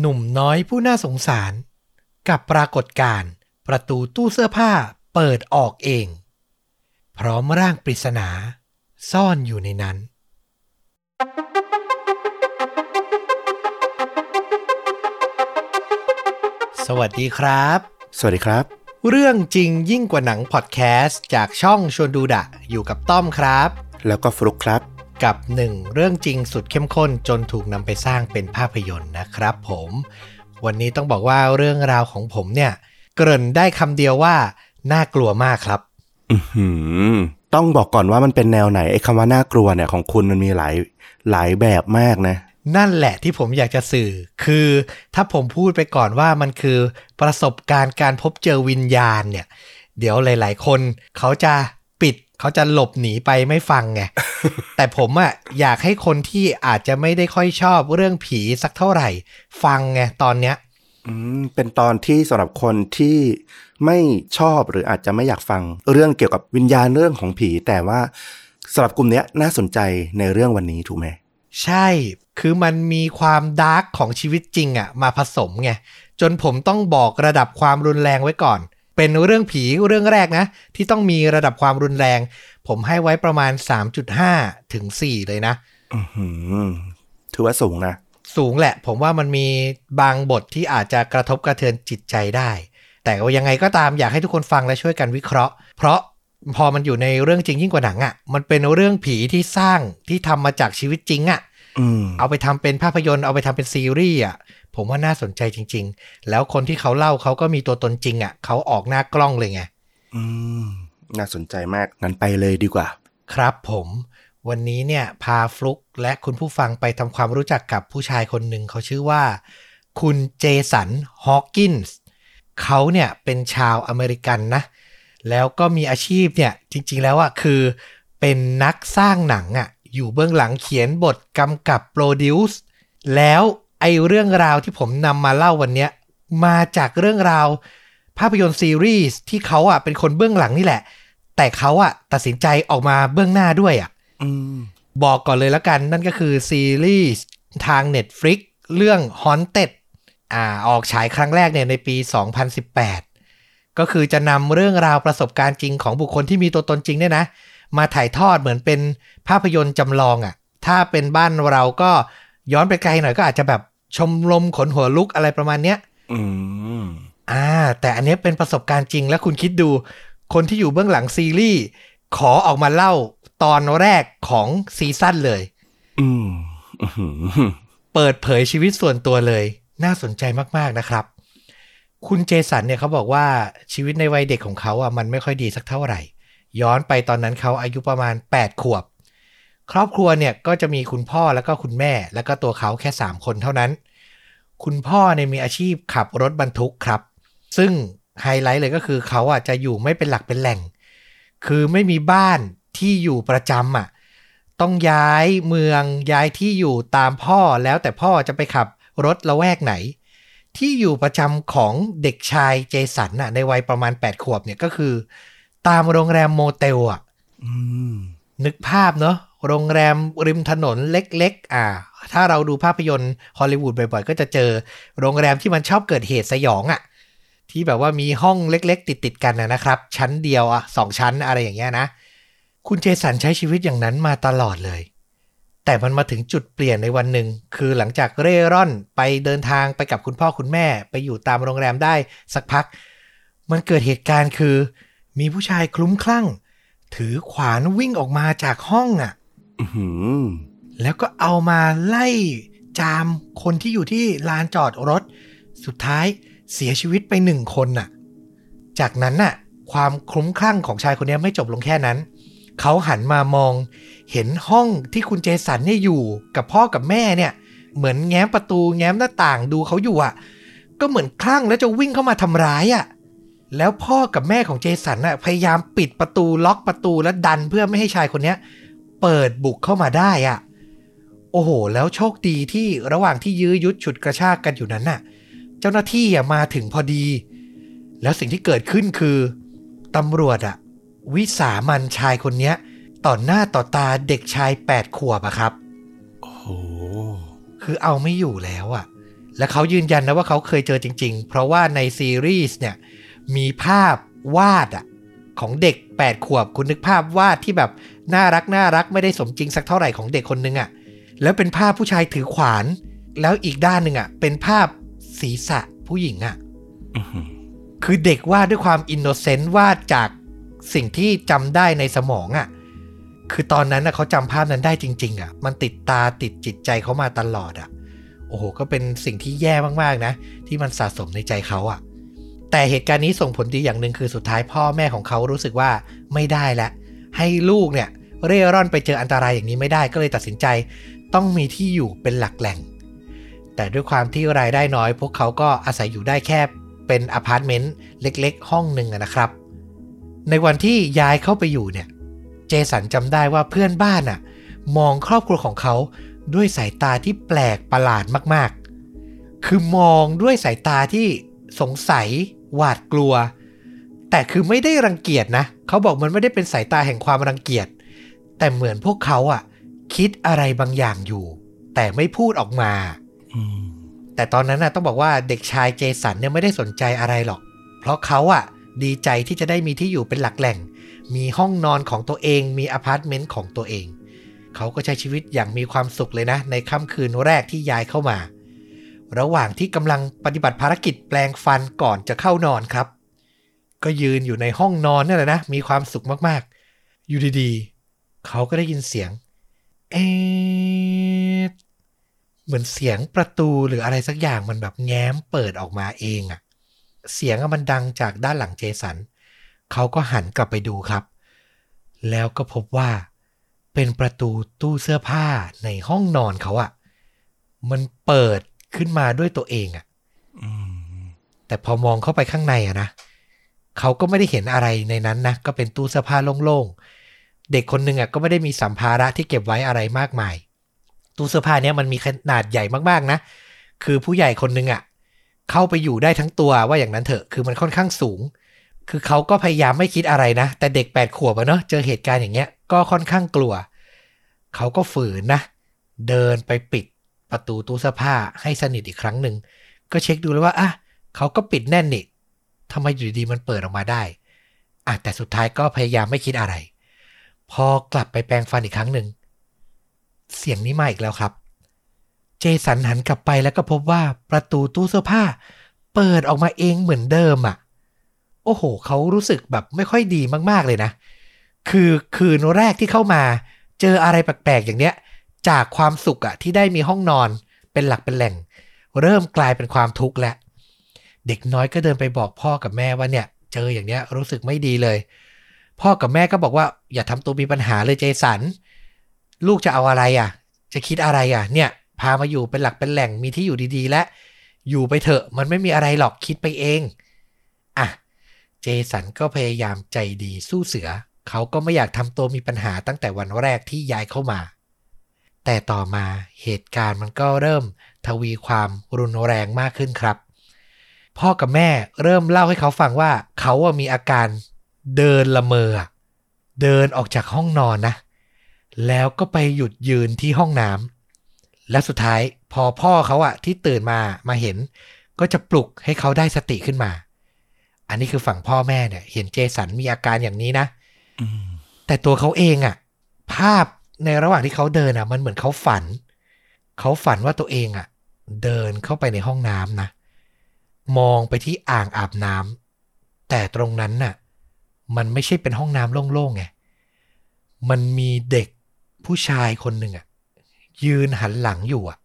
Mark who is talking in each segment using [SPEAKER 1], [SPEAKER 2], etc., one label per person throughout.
[SPEAKER 1] หนุ่มน้อยผู้น่าสงสาร กับปรากฏการณ์ประตูตู้เสื้อผ้าเปิดออกเอง พร้อมร่างปริศนา ซ่อนอยู่ในนั้น สวัสดีครับ
[SPEAKER 2] สวัสดีครับ
[SPEAKER 1] เรื่องจริงยิ่งกว่าหนังพอดแคสต์จากช่องชวนดูดะ อยู่กับต้อมครับ
[SPEAKER 2] แล้วก็ฟลุกครับ
[SPEAKER 1] กับหนึ่งเรื่องจริงสุดเข้มข้นจนถูกนำไปสร้างเป็นภาพยนตร์นะครับผม วันนี้ต้องบอกว่าเรื่องราวของผมเนี่ย เกริ่นได้คำเดียวว่า น่ากลัวมากครับ
[SPEAKER 2] อือหือต้องบอกก่อนว่ามันเป็นแนวไหนไอ้คำว่าน่ากลัวเนี่ยของคุณมันมีหลายหลายแบบมากนะ
[SPEAKER 1] นั่นแหละที่ผมอยากจะสื่อ คือถ้าผมพูดไปก่อนว่ามันคือประสบการณ์การพบเจอวิญญาณเนี่ย เดี๋ยวหลาย ๆ คนเขาจะปิด เขาจะหลบหนีไปไม่ฟังไง แต่ผมอะอยากให้คนที่อาจจะไม่ได้ค่อยชอบเรื่องผีสักเท่าไหร่ ฟังไงตอนเนี้ย
[SPEAKER 2] อืม เป็นตอนที่สำหรับคนที่ไม่ชอบหรืออาจจะไม่อยากฟังเรื่องเกี่ยวกับวิญญาณเรื่องของผี แต่ว่าสำหรับกลุ่มเนี้ยน่าสนใจในเรื่องวันนี้ถูกไหม
[SPEAKER 1] ใช่ คือมันมีความดาร์กของชีวิตจริงอะมาผสมไง จนผมต้องบอกระดับความรุนแรงไว้ก่อน เป็นเรื่องผีเรื่องแรกนะ ที่ต้องมีระดับความรุนแรง ผมให้ไว้ประมาณ 3.5 ถึง 4 เลยนะ
[SPEAKER 2] อือหือถือว่าสูงนะ
[SPEAKER 1] สูงแหละ ผมว่ามันมีบางบทที่อาจจะกระทบกระเทือนจิตใจได้ แต่ว่ายังไงก็ตามอยากให้ทุกคนฟังและช่วยกันวิเคราะห์ เพราะพอมันอยู่ในเรื่องจริงยิ่งกว่าหนังอะ่ะ มันเป็นเรื่องผีที่สร้างที่ทำมาจากชีวิตจริงอะ่ะ
[SPEAKER 2] อืม
[SPEAKER 1] เอาไปทำเป็นภาพยนตร์เอาไปทำเป็นซีรีส์อะผมว่าน่าสนใจจริง ๆ แล้วคนที่เขาเล่าเขาก็มีตัวตนจริงอะเขาออกหน้ากล้องเลยไง
[SPEAKER 2] อืมน่าสนใจมากงั้นไปเลยดีกว่า
[SPEAKER 1] ครับผมวันนี้เนี่ยพาฟลุกและคุณผู้ฟังไปทำความรู้จักกับผู้ชายคนหนึ่งเขาชื่อว่า คุณเจสันฮอว์กินส์เขาเนี่ยเป็นชาวอเมริกันนะ แล้วก็มีอาชีพเนี่ยจริงๆแล้วอะคือเป็นนักสร้างหนังอะ อยู่เบื้องหลังเขียนบทกำกับโปรดิวส์แล้วไอเรื่องราวที่ผมนำมาเล่าวันเนี้ยมาจากเรื่องราว ภาพยนตร์ซีรีส์ที่เขาอะเป็นคนเบื้องหลังนี่แหละ แต่เขาอะตัดสินใจออกมาเบื้องหน้าด้วยอะ
[SPEAKER 2] อืม
[SPEAKER 1] บอกก่อนเลยแล้วกันนั่นก็คือซีรีส์ทาง Netflix เรื่อง Haunted อ่าออกฉายครั้งแรกเนี่ยในปี 2018 ก็คือจะนำเรื่องราวประสบการณ์จริงของบุคคลที่มีตัวตนจริงเนี่ยนะ มาถ่ายทอดเหมือนเป็นภาพยนตร์จำลองอะ่ะ ถ้าเป็นบ้านเราก็ย้อนไปไกลหน่อยก็อาจจะแบบชมรมขนหัวลุกอะไรประมาณเนี้ย
[SPEAKER 2] อืม
[SPEAKER 1] อ่า แต่อันเนี้ยเป็นประสบการณ์จริงแล้วคุณคิดดู คนที่อยู่เบื้องหลังซีรีส์ขอออกมาเล่าตอนแรกของซีซั่นเลย
[SPEAKER 2] อืมอื้อหือ
[SPEAKER 1] เปิดเผยชีวิตส่วนตัวเลย น่าสนใจมากๆนะครับ คุณเจสันเนี่ยเขาบอกว่าชีวิตในวัยเด็กของเขาอะมันไม่ค่อยดีสักเท่าไหร่ ย้อนไปตอนนั้นเขาอายุประมาณ 8 ขวบ ครอบครัวเนี่ยก็จะมีคุณพ่อแล้วก็คุณแม่ แล้วก็ตัวเขาแค่ 3 คนเท่านั้น คุณพ่อเนี่ยมีอาชีพขับรถบรรทุกครับ ซึ่งไฮไลท์เลยก็คือเขาอะจะอยู่ไม่เป็นหลักเป็นแหล่ง คือไม่มีบ้านที่อยู่ประจำอะ ต้องย้ายเมืองย้ายที่อยู่ตามพ่อแล้วแต่พ่อจะไปขับรถละแวกไหน ที่อยู่ประจำของเด็กชายเจสันน่ะในวัยประมาณ 8 ขวบเนี่ยก็คือ ตามโรงแรมโมเตลอะ
[SPEAKER 2] อืม
[SPEAKER 1] นึกภาพเนอะโรงแรมริมถนนเล็กๆ อ่า ถ้าเราดูภาพยนตร์ฮอลลีวูดบ่อยๆ ก็จะเจอโรงแรมที่มันชอบเกิดเหตุสยองอะ ที่แบบว่ามีห้องเล็กๆ ติดๆกันนะนะครับ ชั้นเดียวอะสองชั้นอะไรอย่างเงี้ยนะ คุณเจสันใช้ชีวิตอย่างนั้นมาตลอดเลย แต่มันมาถึงจุดเปลี่ยนในวันหนึ่ง คือหลังจากเร่ร่อนไปเดินทางไปกับคุณพ่อคุณแม่ ไปอยู่ตามโรงแรมได้สักพัก มันเกิดเหตุการณ์คือ มีผู้ชายคลุ้มคลั่ง ถือขวานวิ่งออกมาจากห้องอะ
[SPEAKER 2] อื้อหือ
[SPEAKER 1] แล้วก็เอามาไล่จามคนที่อยู่ที่ลานจอดรถ สุดท้ายเสียชีวิตไปหนึ่งคนน่ะ จากนั้นน่ะ ความคลุ้มคลั่งของชายคนนี้ไม่จบลงแค่นั้น เขาหันมามอง เห็นห้องที่คุณเจสันเนี่ยอยู่กับพ่อกับแม่เนี่ย เหมือนแง้มประตูแง้มหน้าต่างดูเขาอยู่อะ ก็เหมือนคลั่งแล้วจะวิ่งเข้ามาทำร้ายอะ แล้วพ่อกับแม่ของเจสันน่ะพยายามปิดประตูล็อกประตูแล้วดันเพื่อไม่ให้ชายคนเนี้ยเปิดบุกเข้ามาได้อะ โอ้โห แล้วโชคดีที่ระหว่างที่ยื้อยุดฉุดกระชากกันอยู่นั้นน่ะ เจ้าหน้าที่อะมาถึงพอดี แล้วสิ่งที่เกิดขึ้นคือตำรวจอะ วิสามันชายคนเนี้ยต่อหน้าต่อตาเด็กชายแปดขวบอะครับ
[SPEAKER 2] โอ้โห
[SPEAKER 1] คือเอาไม่อยู่แล้วอะและเขายืนยันนะว่าเขาเคยเจอจริง ๆ เพราะว่าในซีรีส์เนี่ย มีภาพวาดอะของเด็ก 8 ขวบคุณนึกภาพวาดที่แบบน่ารักน่ารักไม่ได้สมจริงสักเท่าไหร่ของเด็กคนนึงอะแล้วเป็นภาพผู้ชายถือขวาน แล้วอีกด้านหนึ่งอะเป็นภาพศีรษะผู้หญิงอะ
[SPEAKER 2] อื้อหือ
[SPEAKER 1] คือเด็กวาดด้วยความ innocent วาดจากสิ่งที่จำได้ในสมองอะ่ะคือตอนนั้นนะเขาจำภาพนั้นได้จริง ๆอะ่ะมันติดตาติดจิตใจเขามาตลอดอะ่ะโอ้โห ก็เป็นสิ่งที่แย่มากๆนะ ที่มันสะสมในใจเขาอะ่ะ แต่เหตุการณ์นี้ส่งผลดีอย่างหนึ่งคือสุดท้ายพ่อแม่ของเขารู้สึกว่าไม่ได้แล้วให้ลูกเนี่ยเร่ร่อนไปเจออันตรายอย่างนี้ไม่ได้ก็เลยตัดสินใจ ต้องมีที่อยู่เป็นหลักแหล่ง แต่ด้วยความที่รายได้น้อย พวกเขาก็อาศัยอยู่ได้แค่เป็นอพาร์ตเมนต์เล็กๆ ห้องหนึ่งนะครับ ในวันที่ย้ายเข้าไปอยู่เนี่ยเจสันจำได้ว่าเพื่อนบ้านอะมองครอบครัวของเขาด้วยสายตาที่แปลกประหลาดมากๆ คือมองด้วยสายตาที่สงสัย หวาดกลัว แต่คือไม่ได้รังเกียจนะ เขาบอกมันไม่ได้เป็นสายตาแห่งความรังเกียจ แต่เหมือนพวกเขาอะคิดอะไรบางอย่างอยู่ แต่ไม่พูดออกมา
[SPEAKER 2] อืม
[SPEAKER 1] แต่ตอนนั้นน่ะต้องบอกว่าเด็กชายเจสันเนี่ยไม่ได้สนใจอะไรหรอก เพราะเขาอะดีใจที่จะได้มีที่อยู่เป็นหลักแหล่ง มีห้องนอนของตัวเอง มีอพาร์ตเมนต์ของตัวเอง เขาก็ใช้ชีวิตอย่างมีความสุขเลยนะ ในค่ำคืนแรกที่ย้ายเข้ามา ระหว่างที่กำลังปฏิบัติภารกิจแปลงฟันก่อนจะเข้านอนครับ ก็ยืนอยู่ในห้องนอนนี่แหละนะ มีความสุขมากๆ อยู่ดีๆ เขาก็ได้ยินเสียง เอ๊เหมือนเสียงประตูหรืออะไรสักอย่างมันแบบแง้มเปิดออกมาเองอะเสียงมันดังจากด้านหลังเจสัน เขาก็หันกลับไปดูครับ แล้วก็พบว่า เป็นประตูตู้เสื้อผ้าในห้องนอนเขาอะมันเปิด ขึ้นมาด้วยตัวเองอะ
[SPEAKER 2] อืม
[SPEAKER 1] แต่พอมองเข้าไปข้างในอะนะเขาก็ไม่ได้เห็นอะไรในนั้นนะ ก็เป็นตู้เสื้อผ้าโล่งๆ เด็กคนหนึ่งอะก็ไม่ได้มีสัมภาระที่เก็บไว้อะไรมากมาย ตู้เสื้อผ้าเนี้ยมันมีขนาดใหญ่มากๆนะ คือผู้ใหญ่คนหนึ่งอะเข้าไปอยู่ได้ทั้งตัวว่าอย่างนั้นเถอะ คือมันค่อนข้างสูง คือเขาก็พยายามไม่คิดอะไรนะ แต่เด็กแปดขวบอะเนาะเจอเหตุการณ์อย่างเงี้ยก็ค่อนข้างกลัว เขาก็ฝืนนะ เดินไปปิด ประตูตู้เสื้อผ้าให้สนิทอีกครั้งหนึ่ง ก็เช็คดูแล้วว่าอะเขาก็ปิดแน่นนี่ทำไมอยู่ดีมันเปิดออกมาได้อะแต่สุดท้ายก็พยายามไม่คิดอะไร พอกลับไปแปรงฟันอีกครั้งหนึ่ง เสียงนี้มาอีกแล้วครับ เจสันหันกลับไปแล้วก็พบว่าประตูตู้เสื้อผ้า เปิดออกมาเองเหมือนเดิมอะ โอ้โห เขารู้สึกแบบไม่ค่อยดีมากๆเลยนะ คือคืนแรกที่เข้ามา เจออะไรแปลกๆอย่างเนี้ย จากความสุขอะที่ได้มีห้องนอนเป็นหลักเป็นแหล่ง เริ่มกลายเป็นความทุกข์แล้วเด็กน้อยก็เดินไปบอกพ่อกับแม่ว่าเนี่ย เจออย่างเนี้ยรู้สึกไม่ดีเลย พ่อกับแม่ก็บอกว่า อย่าทำตัวมีปัญหาเลยเจสันลูกจะเอาอะไรอะ จะคิดอะไรอะ เนี่ย พามาอยู่เป็นหลักเป็นแหล่งมีที่อยู่ดีๆ และ อยู่ไปเถอะมันไม่มีอะไรหรอกคิดไปเองอะเจสันก็พยายามใจดีสู้เสือ เขาก็ไม่อยากทำตัวมีปัญหาตั้งแต่วันแรกที่ย้ายเข้ามา แต่ต่อมาเหตุการณ์มันก็เริ่มทวีความรุนแรงมากขึ้นครับ พ่อกับแม่เริ่มเล่าให้เขาฟังว่าเขาอะมีอาการเดินละเมออะเดินออกจากห้องนอนนะ แล้วก็ไปหยุดยืนที่ห้องน้ำและสุดท้ายพอพ่อเขาอะที่ตื่นมามาเห็น ก็จะปลุกให้เขาได้สติขึ้นมา อันนี้คือฝั่งพ่อแม่เนี่ย เห็นเจสันมีอาการอย่างนี้นะ
[SPEAKER 2] อืม
[SPEAKER 1] แต่ตัวเขาเองอะภาพ ในระหว่างที่เขาเดินอะ มันเหมือนเขาฝัน เขาฝันว่าตัวเองอะ เดินเข้าไปในห้องน้ำนะ มองไปที่อ่างอาบน้ำแต่ตรงนั้นน่ะ มันไม่ใช่เป็นห้องน้ำโล่งๆไง มันมีเด็กผู้ชายคนหนึ่งอะ ยืนหันหลังอยู่อะ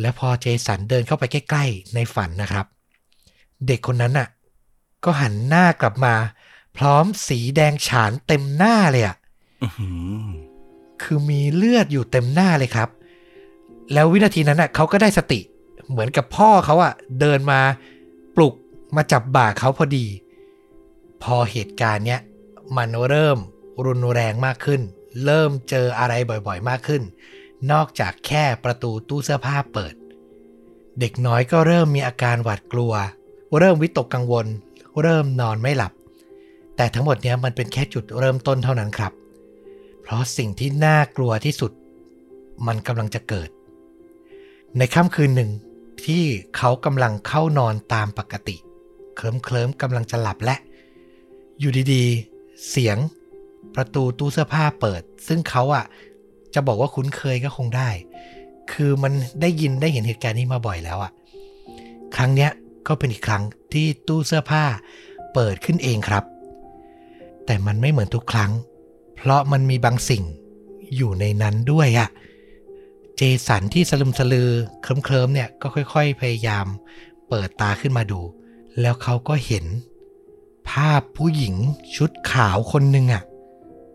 [SPEAKER 1] และพอเจสันเดินเข้าไปใกล้ๆในฝันนะครับ เด็กคนนั้นน่ะ ก็หันหน้ากลับมา พร้อมสีแดงฉานเต็มหน้าเลยอะ คือมีเลือดอยู่เต็มหน้าเลยครับ แล้ววินาทีนั้นน่ะเขาก็ได้สติ เหมือนกับพ่อเขาอะเดินมาปลุกมาจับบ่าเขาพอดี พอเหตุการณ์เนี้ยมันเริ่มรุนแรงมากขึ้น เริ่มเจออะไรบ่อยๆ มากขึ้น นอกจากแค่ประตูตู้เสื้อผ้าเปิด เด็กน้อยก็เริ่มมีอาการหวาดกลัว เริ่มวิตกกังวล เริ่มนอนไม่หลับ แต่ทั้งหมดนี้มันเป็นแค่จุดเริ่มต้นเท่านั้นครับ เพราะสิ่งที่น่ากลัวที่สุด มันกำลังจะเกิด ในค่ำคืนหนึ่งที่เขากำลังเข้านอนตามปกติ เคลิ้มเคลิ้มกำลังจะหลับและ อยู่ดีๆ เสียงประตูตู้เสื้อผ้าเปิด ซึ่งเขาอะจะบอกว่าคุ้นเคยก็คงได้ คือมันได้ยินได้เห็นเหตุการณ์นี้มาบ่อยแล้วอะครั้งเนี้ยก็เป็นอีกครั้งที่ตู้เสื้อผ้าเปิดขึ้นเองครับ แต่มันไม่เหมือนทุกครั้ง เพราะมันมีบางสิ่งอยู่ในนั้นด้วยอะเจสันที่สลึมสลือเคลิ้มเคลิมเนี่ยก็ค่อย ๆ พยายามเปิดตาขึ้นมาดู แล้วเขาก็เห็น ภาพผู้หญิงชุดขาวคนหนึ่งอะ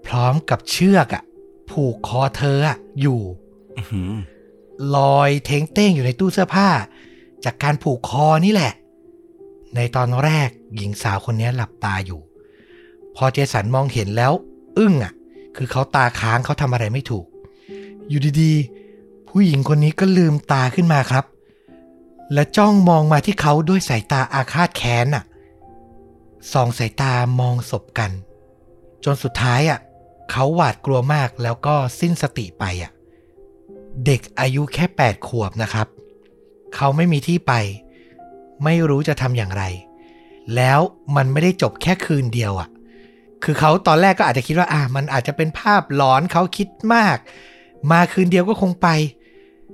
[SPEAKER 1] พร้อมกับเชือกอะผูกคอเธออะอยู่
[SPEAKER 2] อื้อหือ
[SPEAKER 1] ลอยเท้งเต้งอยู่ในตู้เสื้อผ้า จากการผูกคอนี่แหละ ในตอนแรกหญิงสาวคนนี้หลับตาอยู่ พอเจสันมองเห็นแล้ว อึ้งอะ คือเขาตาค้างเขาทำอะไรไม่ถูก อยู่ดีๆ ผู้หญิงคนนี้ก็ลืมตาขึ้นมาครับ และจ้องมองมาที่เขาด้วยสายตาอาฆาตแค้นอะสองสายตามองศพกัน จนสุดท้ายอะเขาหวาดกลัวมากแล้วก็สิ้นสติไปอะเด็กอายุแค่แปดขวบนะครับ เขาไม่มีที่ไป ไม่รู้จะทำอย่างไร แล้วมันไม่ได้จบแค่คืนเดียวอะ่ะ คือเขาตอนแรกก็อาจจะคิดว่าอะมันอาจจะเป็นภาพหลอนเขาคิดมาก มาคืนเดียวก็คงไป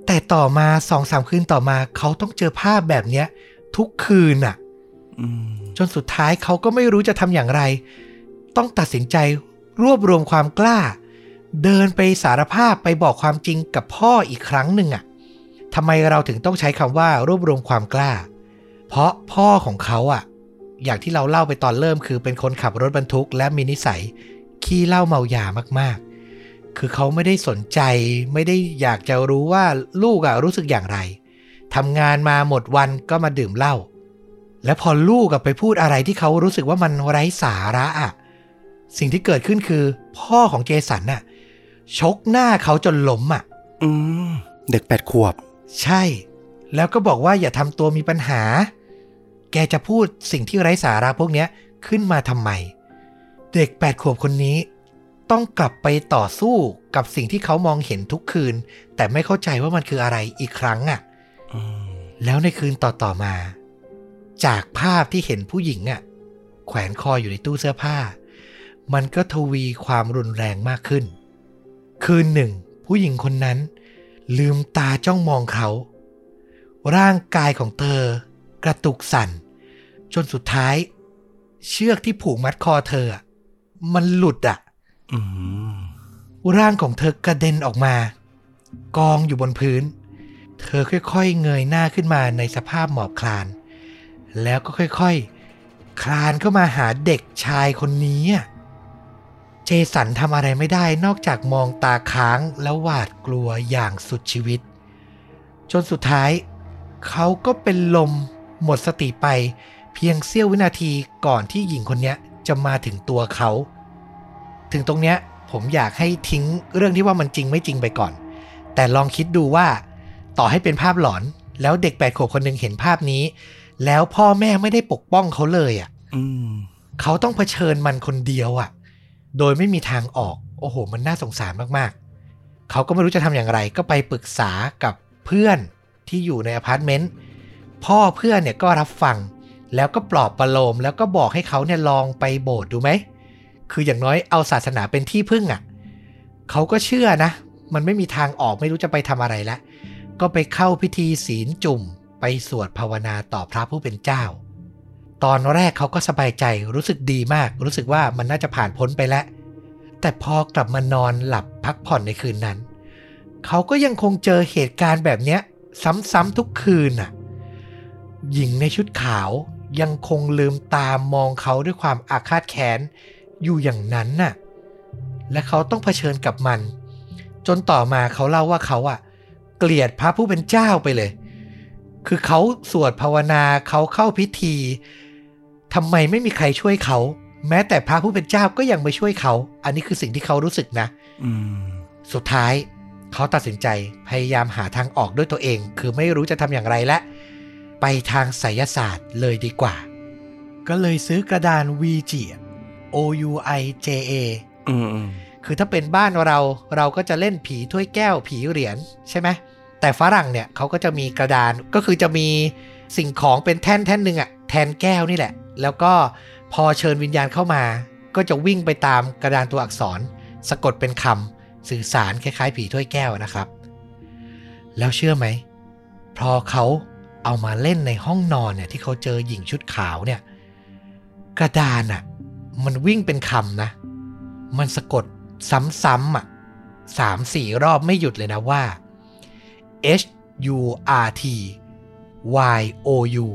[SPEAKER 1] แต่ต่อมาสองสามคืนต่อมาเขาต้องเจอภาพแบบเนี้ย ทุกคืนอะ
[SPEAKER 2] อืม
[SPEAKER 1] จนสุดท้ายเขาก็ไม่รู้จะทำอย่างไร ต้องตัดสินใจรวบรวมความกล้า เดินไปสารภาพไปบอกความจริงกับพ่ออีกครั้งหนึ่งอะ่ะทำไมเราถึงต้องใช้คำว่ารวบรวมความกล้า เพราะพ่อของเขาอะ่ะ อย่างที่เราเล่าไปตอนเริ่มคือเป็นคนขับรถบรรทุก และมีนิสัยขี้เหล้าเมายามากๆ คือเขาไม่ได้สนใจไม่ได้อยากจะรู้ว่าลูกอะรู้สึกอย่างไรทำงานมาหมดวันก็มาดื่มเหล้าและพอลูกกับไปพูดอะไรที่เขารู้สึกว่ามันไร้สาระอะสิ่งที่เกิดขึ้นคือ พ่อของเจสันน่ะชกหน้าเขาจนล้มอะ
[SPEAKER 2] อืม เด็กแปดขวบ
[SPEAKER 1] ใช่ แล้วก็บอกว่าอย่าทำตัวมีปัญหา แกจะพูดสิ่งที่ไร้สาระพวกเนี้ยขึ้นมาทำไม เด็กแปดขวบคนนี้ ต้องกลับไปต่อสู้กับสิ่งที่เขามองเห็นทุกคืน แต่ไม่เข้าใจว่ามันคืออะไรอีกครั้งอะ
[SPEAKER 2] อืม
[SPEAKER 1] แล้วในคืนต่อๆมา จากภาพที่เห็นผู้หญิงอะ แขวนคออยู่ในตู้เสื้อผ้า มันก็ทวีความรุนแรงมากขึ้น คืนหนึ่ง ผู้หญิงคนนั้น ลืมตาจ้องมองเขา ร่างกายของเธอ กระตุกสั่น จนสุดท้าย เชือกที่ผูกมัดคอเธออะมันหลุดอะ
[SPEAKER 2] อืม
[SPEAKER 1] ร่างของเธอกระเด็นออกมา กองอยู่บนพื้น เธอค่อยๆ เงยหน้าขึ้นมาในสภาพหมอบคลาน แล้วก็ค่อยๆ คลานเข้ามาหาเด็กชายคนนี้อะเจสันทำอะไรไม่ได้นอกจากมองตาค้างแล้วหวาดกลัวอย่างสุดชีวิต จนสุดท้าย เขาก็เป็นลม หมดสติไป เพียงเสี้ยววินาทีก่อนที่หญิงคนเนี้ยจะมาถึงตัวเขา ถึงตรงเนี้ยผมอยากให้ทิ้งเรื่องที่ว่ามันจริงไม่จริงไปก่อน แต่ลองคิดดูว่าต่อให้เป็นภาพหลอน แล้วเด็กแปดขวบคนหนึ่งเห็นภาพนี้ แล้วพ่อแม่ไม่ได้ปกป้องเขาเลยอะ
[SPEAKER 2] อืม
[SPEAKER 1] เขาต้องเผชิญมันคนเดียวอะ โดยไม่มีทางออก โอ้โห มันน่าสงสารมากๆ เขาก็ไม่รู้จะทำอย่างไร ก็ไปปรึกษากับเพื่อนที่อยู่ในอพาร์ตเมนต์ พ่อเพื่อนเนี่ยก็รับฟัง แล้วก็ปลอบประโลม แล้วก็บอกให้เขาเนี่ยลองไปโบสถ์ดูไหม คืออย่างน้อยเอาศาสนาเป็นที่พึ่งอะเขาก็เชื่อนะ มันไม่มีทางออกไม่รู้จะไปทำอะไรแล้วก็ไปเข้าพิธีศีลจุ่ม ไปสวดภาวนาต่อพระผู้เป็นเจ้า ตอนแรกเขาก็สบายใจรู้สึกดีมาก รู้สึกว่ามันน่าจะผ่านพ้นไปแล้ว แต่พอกลับมานอนหลับพักผ่อนในคืนนั้น เขาก็ยังคงเจอเหตุการณ์แบบเนี้ยซ้ำๆทุกคืนน่ะ หญิงในชุดขาวยังคงลืมตามมองเขาด้วยความอาฆาตแค้นอยู่อย่างนั้นน่ะ และเขาต้องเผชิญกับมัน จนต่อมาเขาเล่าว่าเขาอะ เกลียดพระผู้เป็นเจ้าไปเลย คือเขาสวดภาวนาเขาเข้าพิธีทำไมไม่มีใครช่วยเขา แม้แต่พระผู้เป็นเจ้าก็ยังไม่ช่วยเขา อันนี้คือสิ่งที่เขารู้สึกนะ
[SPEAKER 2] อืม
[SPEAKER 1] สุดท้ายเขาตัดสินใจพยายามหาทางออกด้วยตัวเอง คือไม่รู้จะทำอย่างไรและ ไปทางไสยศาสตร์เลยดีกว่า ก็เลยซื้อกระดาน VG O U I J A
[SPEAKER 2] อืมอืม
[SPEAKER 1] คือถ้าเป็นบ้านเราเราก็จะเล่นผีถ้วยแก้วผีเหรียญใช่ไหมแต่ฝรั่งเนี่ยเขาก็จะมีกระดานก็คือจะมีสิ่งของเป็นแท่นแท่นหนึ่งอะแทนแก้วนี่แหละ แล้วก็พอเชิญวิญญาณเข้ามา ก็จะวิ่งไปตามกระดานตัวอักษร สะกดเป็นคำสื่อสารคล้ายๆ ผีถ้วยแก้วนะครับ แล้วเชื่อไหม พอเขา เอามาเล่นในห้องนอนเนี่ยที่เขาเจอหญิงชุดขาวเนี่ย กระดานอะมันวิ่งเป็นคำนะ มันสะกดซ้ำๆอะสามสี่รอบไม่หยุดเลยนะว่า H U R T Y O U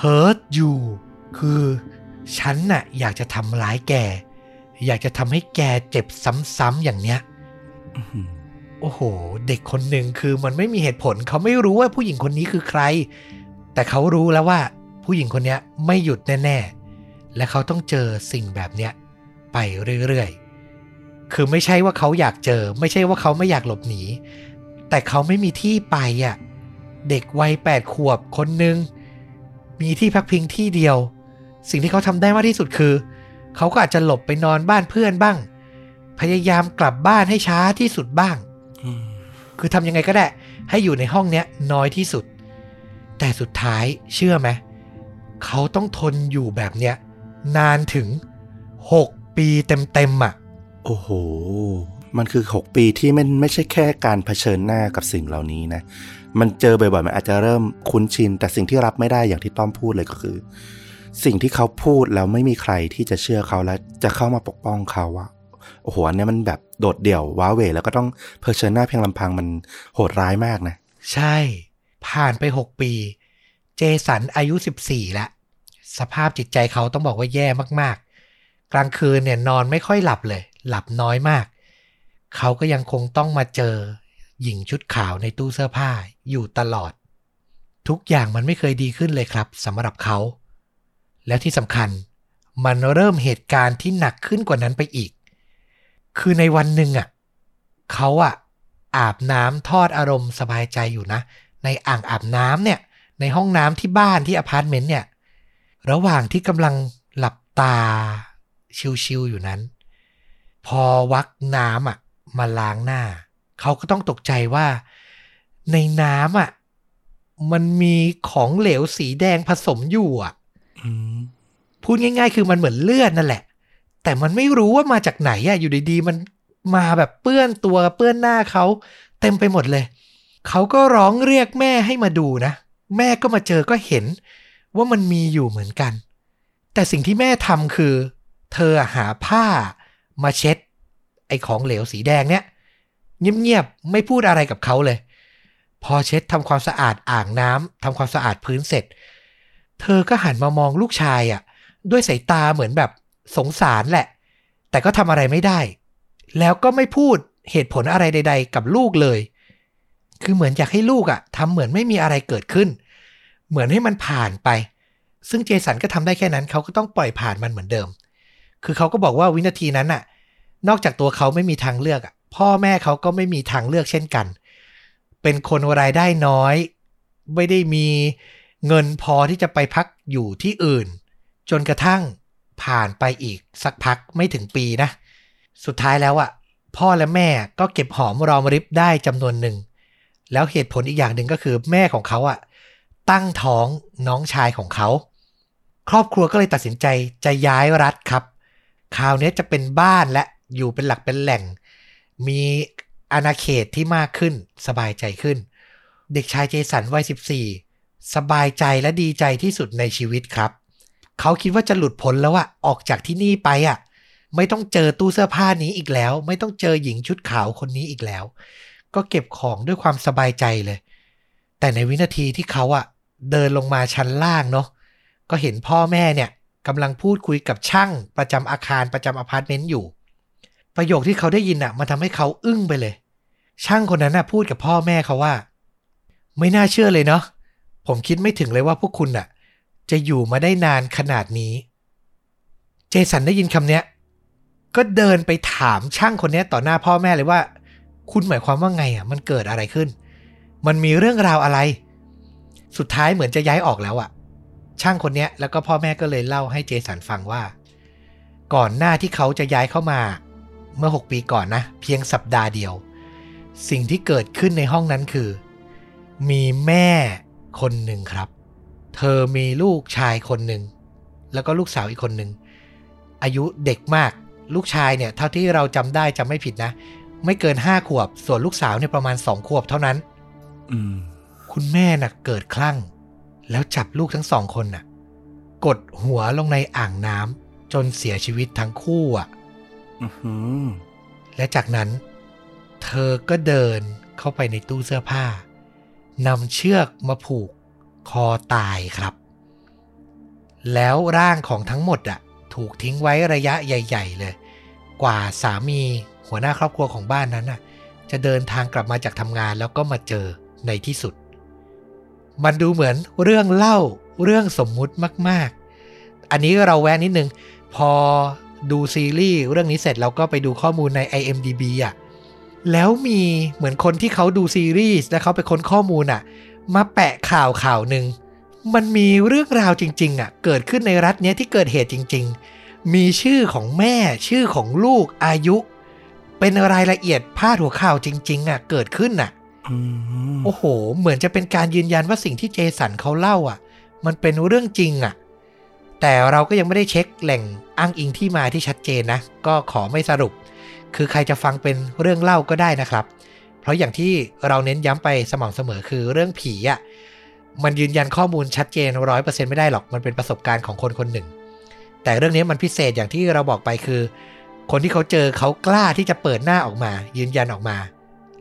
[SPEAKER 1] hurt you คือฉันน่ะอยากจะทำร้ายแก อยากจะทำให้แกเจ็บซ้ำๆอย่างเนี้ย โอ้โห เด็กคนหนึ่งคือมันไม่มีเหตุผล เขาไม่รู้ว่าผู้หญิงคนนี้คือใคร แต่เขารู้แล้วว่า ผู้หญิงคนนี้ไม่หยุดแน่ๆ และเขาต้องเจอสิ่งแบบเนี้ยไปเรื่อยๆ คือไม่ใช่ว่าเขาอยากเจอ ไม่ใช่ว่าเขาไม่อยากหลบหนี แต่เขาไม่มีที่ไปอะ เด็กวัยแปดขวบคนหนึ่งมีที่พักพิงที่เดียว สิ่งที่เขาทำได้มากที่สุดคือ เขาก็อาจจะหลบไปนอนบ้านเพื่อนบ้าง พยายามกลับบ้านให้ช้าที่สุดบ้าง คือทำยังไงก็ได้ ให้อยู่ในห้องเนี้ยน้อยที่สุด แต่สุดท้ายเชื่อไหมเขาต้องทนอยู่แบบเนี้ยนานถึง 6 ปีเต็มๆอะ
[SPEAKER 2] โอ้โห มันคือ 6 ปีที่ไม่ไม่ใช่แค่การเผชิญหน้ากับสิ่งเหล่านี้นะ มันเจอบ่อยๆ มันอาจจะเริ่มคุ้นชิน แต่สิ่งที่รับไม่ได้อย่างที่ต้อมพูดเลยก็คือ สิ่งที่เขาพูดแล้วไม่มีใครที่จะเชื่อเขาและจะเข้ามาปกป้องเขาอะ โอ้โหอันเนี้ยมันแบบโดดเดี่ยวว้าเหวแล้วก็ต้องเผชิญหน้าเพียงลำพังมันโหดร้ายมากนะ
[SPEAKER 1] ใช่ ผ่านไป6ปี เจสันอายุ14แล้วสภาพจิตใจเขาต้องบอกว่าแย่มากๆ กลางคืนเนี่ยนอนไม่ค่อยหลับเลย หลับน้อยมาก เขาก็ยังคงต้องมาเจอหญิงชุดขาวในตู้เสื้อผ้าอยู่ตลอด ทุกอย่างมันไม่เคยดีขึ้นเลยครับสำหรับเขา แล้วที่สำคัญ มันเริ่มเหตุการณ์ที่หนักขึ้นกว่านั้นไปอีก คือในวันหนึ่งอะเขาอะอาบน้ำทอดอารมณ์สบายใจอยู่นะ ในอ่างอาบน้ำเนี่ย ในห้องน้ำที่บ้านที่อพาร์ตเมนต์เนี่ย ระหว่างที่กำลังหลับตาชิวๆอยู่นั้น พอวักน้ำอะมาล้างหน้า เขาก็ต้องตกใจว่า ในน้ำอะมันมีของเหลวสีแดงผสมอยู่อะ
[SPEAKER 2] อืม
[SPEAKER 1] พูดง่าย ๆ คือมันเหมือนเลือดนั่นแหละ แต่มันไม่รู้ว่ามาจากไหนอะอยู่ดีๆ มันมาแบบเปื้อนตัวเปื้อนหน้าเขาเต็มไปหมดเลย เขาก็ร้องเรียกแม่ให้มาดูนะ แม่ก็มาเจอก็เห็นว่ามันมีอยู่เหมือนกัน แต่สิ่งที่แม่ทำคือ เธอหาผ้ามาเช็ด ไอ้ของเหลวสีแดงเนี่ยเงียบๆไม่พูดอะไรกับเขาเลย พอเช็ดทำความสะอาดอ่างน้ำทำความสะอาดพื้นเสร็จ เธอก็หันมามองลูกชายอะ่ะ ด้วยสายตาเหมือนแบบ สงสารแหละ แต่ก็ทำอะไรไม่ได้ แล้วก็ไม่พูดเหตุผลอะไรใด ๆ กับลูกเลย คือเหมือนอยากให้ลูกอะ่ะทำเหมือนไม่มีอะไรเกิดขึ้น เหมือนให้มันผ่านไป ซึ่งเจสันก็ทำได้แค่นั้นเขาก็ต้องปล่อยผ่านมันเหมือนเดิม คือเขาก็บอกว่าวินาทีนั้นน่ะนอกจากตัวเขาไม่มีทางเลือกอะพ่อแม่เขาก็ไม่มีทางเลือกเช่นกัน เป็นคนรายได้น้อย ไม่ได้มีเงินพอที่จะไปพักอยู่ที่อื่น จนกระทั่ง ผ่านไปอีกสักพักไม่ถึงปีนะ สุดท้ายแล้วอะพ่อและแม่ก็เก็บหอมรอมริบได้จำนวนหนึ่ง แล้วเหตุผลอีกอย่างหนึ่งก็คือแม่ของเขาอะ ตั้งท้องน้องชายของเขา ครอบครัวก็เลยตัดสินใจจะย้ายรัฐครับ คราวนี้จะเป็นบ้านและอยู่เป็นหลักเป็นแหล่ง มีอาณาเขตที่มากขึ้นสบายใจขึ้น เด็กชายเจสันวัย 14 สบายใจและดีใจที่สุดในชีวิตครับ เขาคิดว่าจะหลุดพ้นแล้วอะออกจากที่นี่ไปอะไม่ต้องเจอตู้เสื้อผ้านี้อีกแล้ว ไม่ต้องเจอหญิงชุดขาวคนนี้อีกแล้ว ก็เก็บของด้วยความสบายใจเลย แต่ในวินาทีที่เขาอะเดินลงมาชั้นล่างเนาะก็เห็นพ่อแม่เนี่ยกำลังพูดคุยกับช่างประจำอาคารประจำอพาร์ตเมนต์อยู่ ประโยคที่เขาได้ยินอะมันทำให้เขาอึ้งไปเลย ช่างคนนั้นน่ะพูดกับพ่อแม่เขาว่า ไม่น่าเชื่อเลยเนาะผมคิดไม่ถึงเลยว่าพวกคุณน่ะ จะอยู่มาได้นานขนาดนี้ เจสันได้ยินคำเนี้ย ก็เดินไปถามช่างคนนี้ต่อหน้าพ่อแม่เลยว่า คุณหมายความว่าไงอะ มันเกิดอะไรขึ้น มันมีเรื่องราวอะไร สุดท้ายเหมือนจะย้ายออกแล้วอะ ช่างคนนี้แล้วก็พ่อแม่ก็เลยเล่าให้เจสันฟังว่า ก่อนหน้าที่เขาจะย้ายเข้ามา เมื่อ 6 ปีก่อนนะ เพียงสัปดาห์เดียว สิ่งที่เกิดขึ้นในห้องนั้นคือ มีแม่คนหนึ่งครับ เธอมีลูกชายคนหนึ่งแล้วก็ลูกสาวอีกคนหนึ่งอายุเด็กมากลูกชายเนี่ยเท่าที่เราจำได้จำไม่ผิดนะ ไม่เกินห้าขวบ ส่วนลูกสาวเนี่ยประมาณสองขวบเท่านั้น
[SPEAKER 2] อืม
[SPEAKER 1] คุณแม่น่ะเกิดคลั่ง แล้วจับลูกทั้งสองคนน่ะ กดหัวลงในอ่างน้ำจนเสียชีวิตทั้งคู่อะ
[SPEAKER 2] อือหือ
[SPEAKER 1] และจากนั้น เธอก็เดินเข้าไปในตู้เสื้อผ้านำเชือกมาผูก คอตายครับ แล้วร่างของทั้งหมดอะถูกทิ้งไว้ระยะใหญ่ ๆ เลย กว่าสามีหัวหน้าครอบครัวของบ้านนั้นน่ะจะเดินทางกลับมาจากทำงานแล้วก็มาเจอในที่สุด มันดูเหมือนเรื่องเล่าเรื่องสมมุติมาก ๆ อันนี้เราแวะนิดนึง พอดูซีรีส์เรื่องนี้เสร็จเราก็ไปดูข้อมูลใน IMDB อะแล้วมีเหมือนคนที่เขาดูซีรีส์และเขาไปค้นข้อมูลอะ มาแปะข่าวข่าวหนึ่งมันมีเรื่องราวจริง ๆ อะ เกิดขึ้นในรัฐเนี้ยที่เกิดเหตุจริง ๆ มีชื่อของแม่ชื่อของลูกอายุ เป็นรายละเอียดพาดหัวข่าวจริง ๆ อะ เกิดขึ้นอะ
[SPEAKER 2] อืม
[SPEAKER 1] โอ้โห เหมือนจะเป็นการยืนยันว่าสิ่งที่เจสันเขาเล่าอะ มันเป็นเรื่องจริงอะ แต่เราก็ยังไม่ได้เช็คแหล่งอ้างอิงที่มาที่ชัดเจนนะ ก็ขอไม่สรุป คือใครจะฟังเป็นเรื่องเล่าก็ได้นะครับ เพราะอย่างที่เราเน้นย้ำไปสม่ำเสมอคือเรื่องผีอะมันยืนยันข้อมูลชัดเจนร้อยเปอร์เซ็นต์ไม่ได้หรอกมันเป็นประสบการณ์ของคนคนหนึ่ง แต่เรื่องนี้มันพิเศษอย่างที่เราบอกไปคือ คนที่เขาเจอเขากล้าที่จะเปิดหน้าออกมา ยืนยันออกมา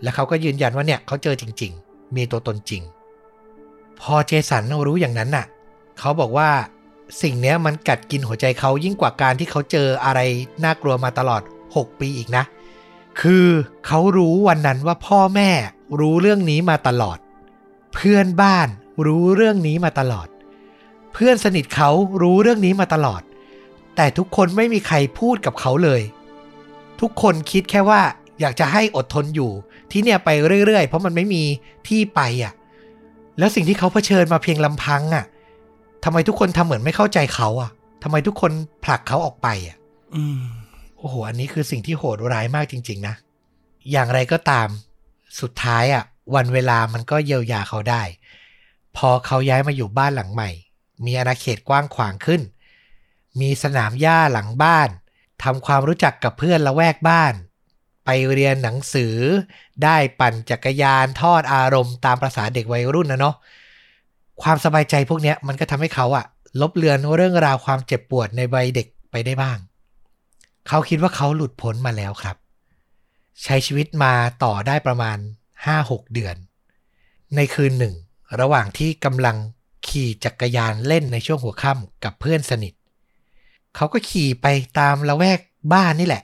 [SPEAKER 1] แล้วเขาก็ยืนยันว่าเนี่ยเขาเจอจริง ๆ มีตัวตนจริง พอเจสันรู้อย่างนั้นน่ะเขาบอกว่าสิ่งนี้มันกัดกินหัวใจเขายิ่งกว่าการที่เขาเจออะไรน่ากลัวมาตลอด 6 ปีอีกนะ คือเขารู้วันนั้นว่าพ่อแม่รู้เรื่องนี้มาตลอด เพื่อนบ้านรู้เรื่องนี้มาตลอด เพื่อนสนิทเขารู้เรื่องนี้มาตลอด แต่ทุกคนไม่มีใครพูดกับเขาเลย ทุกคนคิดแค่ว่าอยากจะให้อดทนอยู่ที่เนี่ยไปเรื่อยๆ เพราะมันไม่มีที่ไปอะ แล้วสิ่งที่เขาเผชิญมาเพียงลำพังอะทำไมทุกคนทำเหมือนไม่เข้าใจเขาอะทำไมทุกคนผลักเขาออกไปอะ
[SPEAKER 2] อืม
[SPEAKER 1] โอ้โห อันนี้คือสิ่งที่โหดร้ายมากจริง ๆ นะ อย่างไรก็ตาม สุดท้ายอะ วันเวลามันก็เยียวยาเขาได้ พอเขาย้ายมาอยู่บ้านหลังใหม่ มีอาณาเขตกว้างขวางขึ้น มีสนามหญ้าหลังบ้านทำความรู้จักกับเพื่อนละแวกบ้าน ไปเรียนหนังสือ ได้ปั่นจักรยานทอดอารมณ์ตามประษาเด็กวัยรุ่นนะเนาะ ความสบายใจพวกนี้มันก็ทำให้เขาอะลบเลือนเรื่องราวความเจ็บปวดในวัยเด็กไปได้บ้าง เขาคิดว่าเขาหลุดพ้นมาแล้วครับ ใช้ชีวิตมาต่อได้ประมาณ 5-6 เดือน ในคืนหนึ่ง ระหว่างที่กำลังขี่จักรยานเล่นในช่วงหัวค่ำกับเพื่อนสนิท เขาก็ขี่ไปตามละแวกบ้านนี่แหละ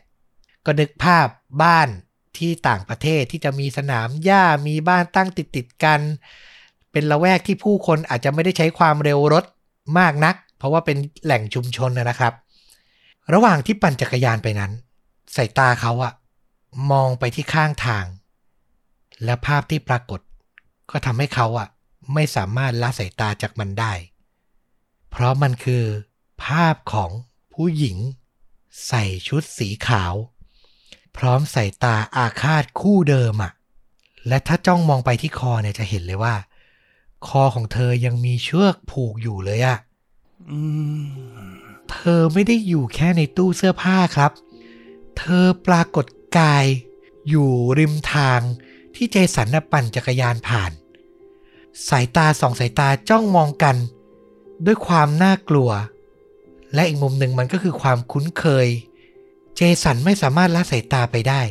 [SPEAKER 1] ก็นึกภาพบ้านที่ต่างประเทศที่จะมีสนามหญ้ามีบ้านตั้งติดติดๆกัน เป็นละแวกที่ผู้คนอาจจะไม่ได้ใช้ความเร็วรถมากนัก เพราะว่าเป็นแหล่งชุมชนนะครับ ระหว่างที่ปั่นจักรยานไปนั้น สายตาเขาอะมองไปที่ข้างทาง และภาพที่ปรากฏ ก็ทำให้เขาอะไม่สามารถละสายตาจากมันได้ เพราะมันคือภาพของผู้หญิง ใส่ชุดสีขาว พร้อมสายตาอาฆาตคู่เดิมอะและถ้าจ้องมองไปที่คอเนี่ยจะเห็นเลยว่า คอของเธอยังมีเชือกผูกอยู่เลยอะ
[SPEAKER 2] อืม
[SPEAKER 1] เธอไม่ได้อยู่แค่ในตู้เสื้อผ้าครับ เธอปรากฏกายอยู่ริมทางที่เจสันน่ปั่นจักรยานผ่าน สายตาสองสายตาจ้องมองกัน ด้วยความน่ากลัว และอีกมุมหนึ่งมันก็คือความคุ้นเคย เจสันไม่สามารถละสายตาไปได้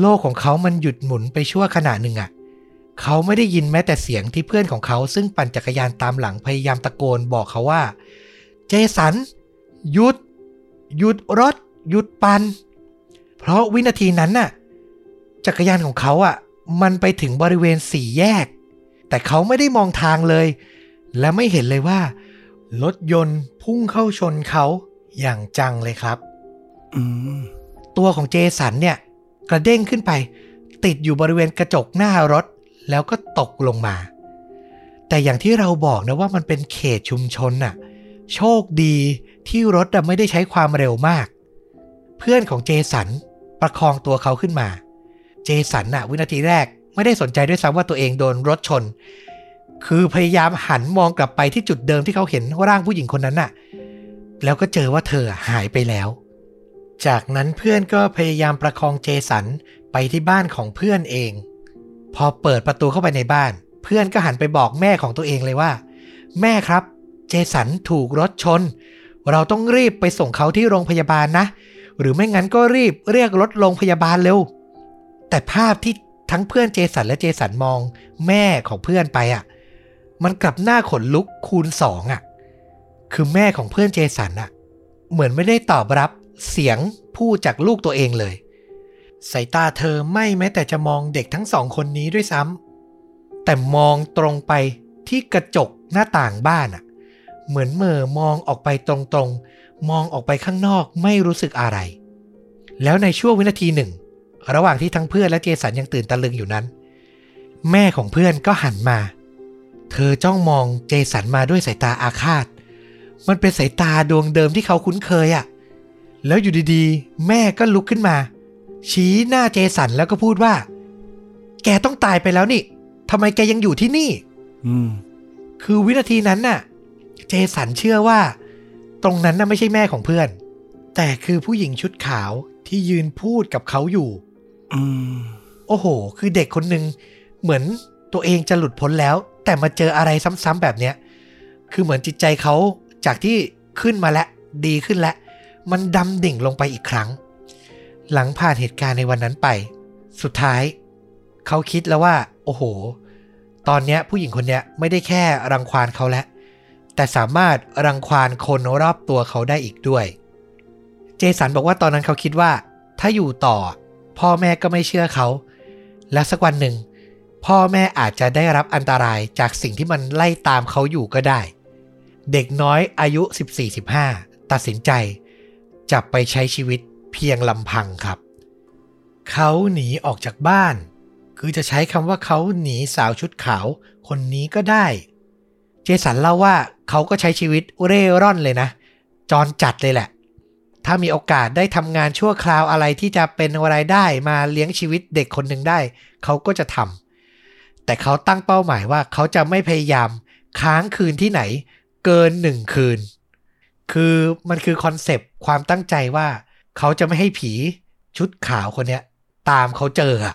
[SPEAKER 1] โลกของเขามันหยุดหมุนไปชั่วขณะหนึ่งอะ เขาไม่ได้ยินแม้แต่เสียงที่เพื่อนของเขาซึ่งปั่นจักรยานตามหลังพยายามตะโกนบอกเขาว่า เจสัน หยุด หยุดรถ หยุดปัน เพราะวินาทีนั้นน่ะ จักรยานของเขาอะ มันไปถึงบริเวณสี่แยก แต่เขาไม่ได้มองทางเลย และไม่เห็นเลยว่า รถยนต์พุ่งเข้าชนเขาอย่างจังเลยครับ
[SPEAKER 2] อืม
[SPEAKER 1] ตัวของเจสันเนี่ย กระเด้งขึ้นไป ติดอยู่บริเวณกระจกหน้ารถ แล้วก็ตกลงมา แต่อย่างที่เราบอกนะว่ามันเป็นเขตชุมชนน่ะ โชคดีที่รถไม่ได้ใช้ความเร็วมาก เพื่อนของเจสันประคองตัวเขาขึ้นมา เจสันน่ะ วินาทีแรกไม่ได้สนใจด้วยซ้ำว่าตัวเองโดนรถชน คือพยายามหันมองกลับไปที่จุดเดิมที่เขาเห็นร่างผู้หญิงคนนั้นน่ะ แล้วก็เจอว่าเธอหายไปแล้ว จากนั้นเพื่อนก็พยายามประคองเจสันไปที่บ้านของเพื่อนเอง พอเปิดประตูเข้าไปในบ้าน เพื่อนก็หันไปบอกแม่ของตัวเองเลยว่า แม่ครับ จสันถูกรถชน เราต้องรีบไปส่งเขาที่โรงพยาบาลนะ หรือไม่งั้นก็รีบเรียกรถโรงพยาบาลเร็ว แต่ภาพที่ทั้งเพื่อนเจสันและเจสันมองแม่ของเพื่อนไปอะ มันกลับหน้าขนลุกคูณสองอะ คือแม่ของเพื่อนเจสันอะ เหมือนไม่ได้ตอบรับเสียงพูดจากลูกตัวเองเลยสายตาเธอไม่แม้แต่จะมองเด็กทั้งสองคนนี้ด้วยซ้ำแต่มองตรงไปที่กระจกหน้าต่างบ้านอะ เหมือนเมื่อมองออกไปตรงๆ มองออกไปข้างนอกไม่รู้สึกอะไร แล้วในช่วงวินาทีหนึ่ง ระหว่างที่ทั้งเพื่อนและเจสันยังตื่นตะลึงอยู่นั้น แม่ของเพื่อนก็หันมา เธอจ้องมองเจสันมาด้วยสายตาอาฆาต มันเป็นสายตาดวงเดิมที่เขาคุ้นเคยอะ่ะ แล้วอยู่ดีๆ แม่ก็ลุกขึ้นมา ชี้หน้าเจสันแล้วก็พูดว่า แกต้องตายไปแล้วนี่ทำไมแกยังอยู่ที่นี่
[SPEAKER 2] อืม
[SPEAKER 1] คือวินาทีนั้นน่ะ เจสันเชื่อว่า ตรงนั้นน่ะไม่ใช่แม่ของเพื่อน แต่คือผู้หญิงชุดขาวที่ยืนพูดกับเขาอยู่
[SPEAKER 2] อืม
[SPEAKER 1] โอ้โห คือเด็กคนหนึ่งเหมือนตัวเองจะหลุดพ้นแล้ว แต่มาเจออะไรซ้ำๆแบบเนี้ย คือเหมือนจิตใจเขาจากที่ขึ้นมาแล้วดีขึ้นแล้ว มันดำดิ่งลงไปอีกครั้ง หลังผ่านเหตุการณ์ในวันนั้นไป สุดท้าย เขาคิดแล้วว่า โอ้โห ตอนเนี้ยผู้หญิงคนเนี้ยไม่ได้แค่รังควานเขาแล้ว แต่สามารถรังควานคนรอบตัวเขาได้อีกด้วย เจสันบอกว่าตอนนั้นเขาคิดว่า ถ้าอยู่ต่อ พ่อแม่ก็ไม่เชื่อเขา และสักวันหนึ่ง พ่อแม่อาจจะได้รับอันตรายจากสิ่งที่มันไล่ตามเขาอยู่ก็ได้ เด็กน้อยอายุ 14-15 ตัดสินใจจะไปใช้ชีวิตเพียงลำพังครับ เขาหนีออกจากบ้าน คือจะใช้คำว่าเขาหนีสาวชุดขาว คนนี้ก็ได้ เจสันเล่าว่าเขาก็ใช้ชีวิตเร่ร่อนเลยนะจรจัดเลยแหละ ถ้ามีโอกาสได้ทำงานชั่วคราวอะไรที่จะเป็นรายได้มาเลี้ยงชีวิตเด็กคนหนึ่งได้ เขาก็จะทำแต่เขาตั้งเป้าหมายว่าเขาจะไม่พยายามค้างคืนที่ไหน เกินหนึ่งคืน คือมันคือ concept ความตั้งใจว่า เขาจะไม่ให้ผีชุดขาวคนเนี้ยตามเขาเจออะ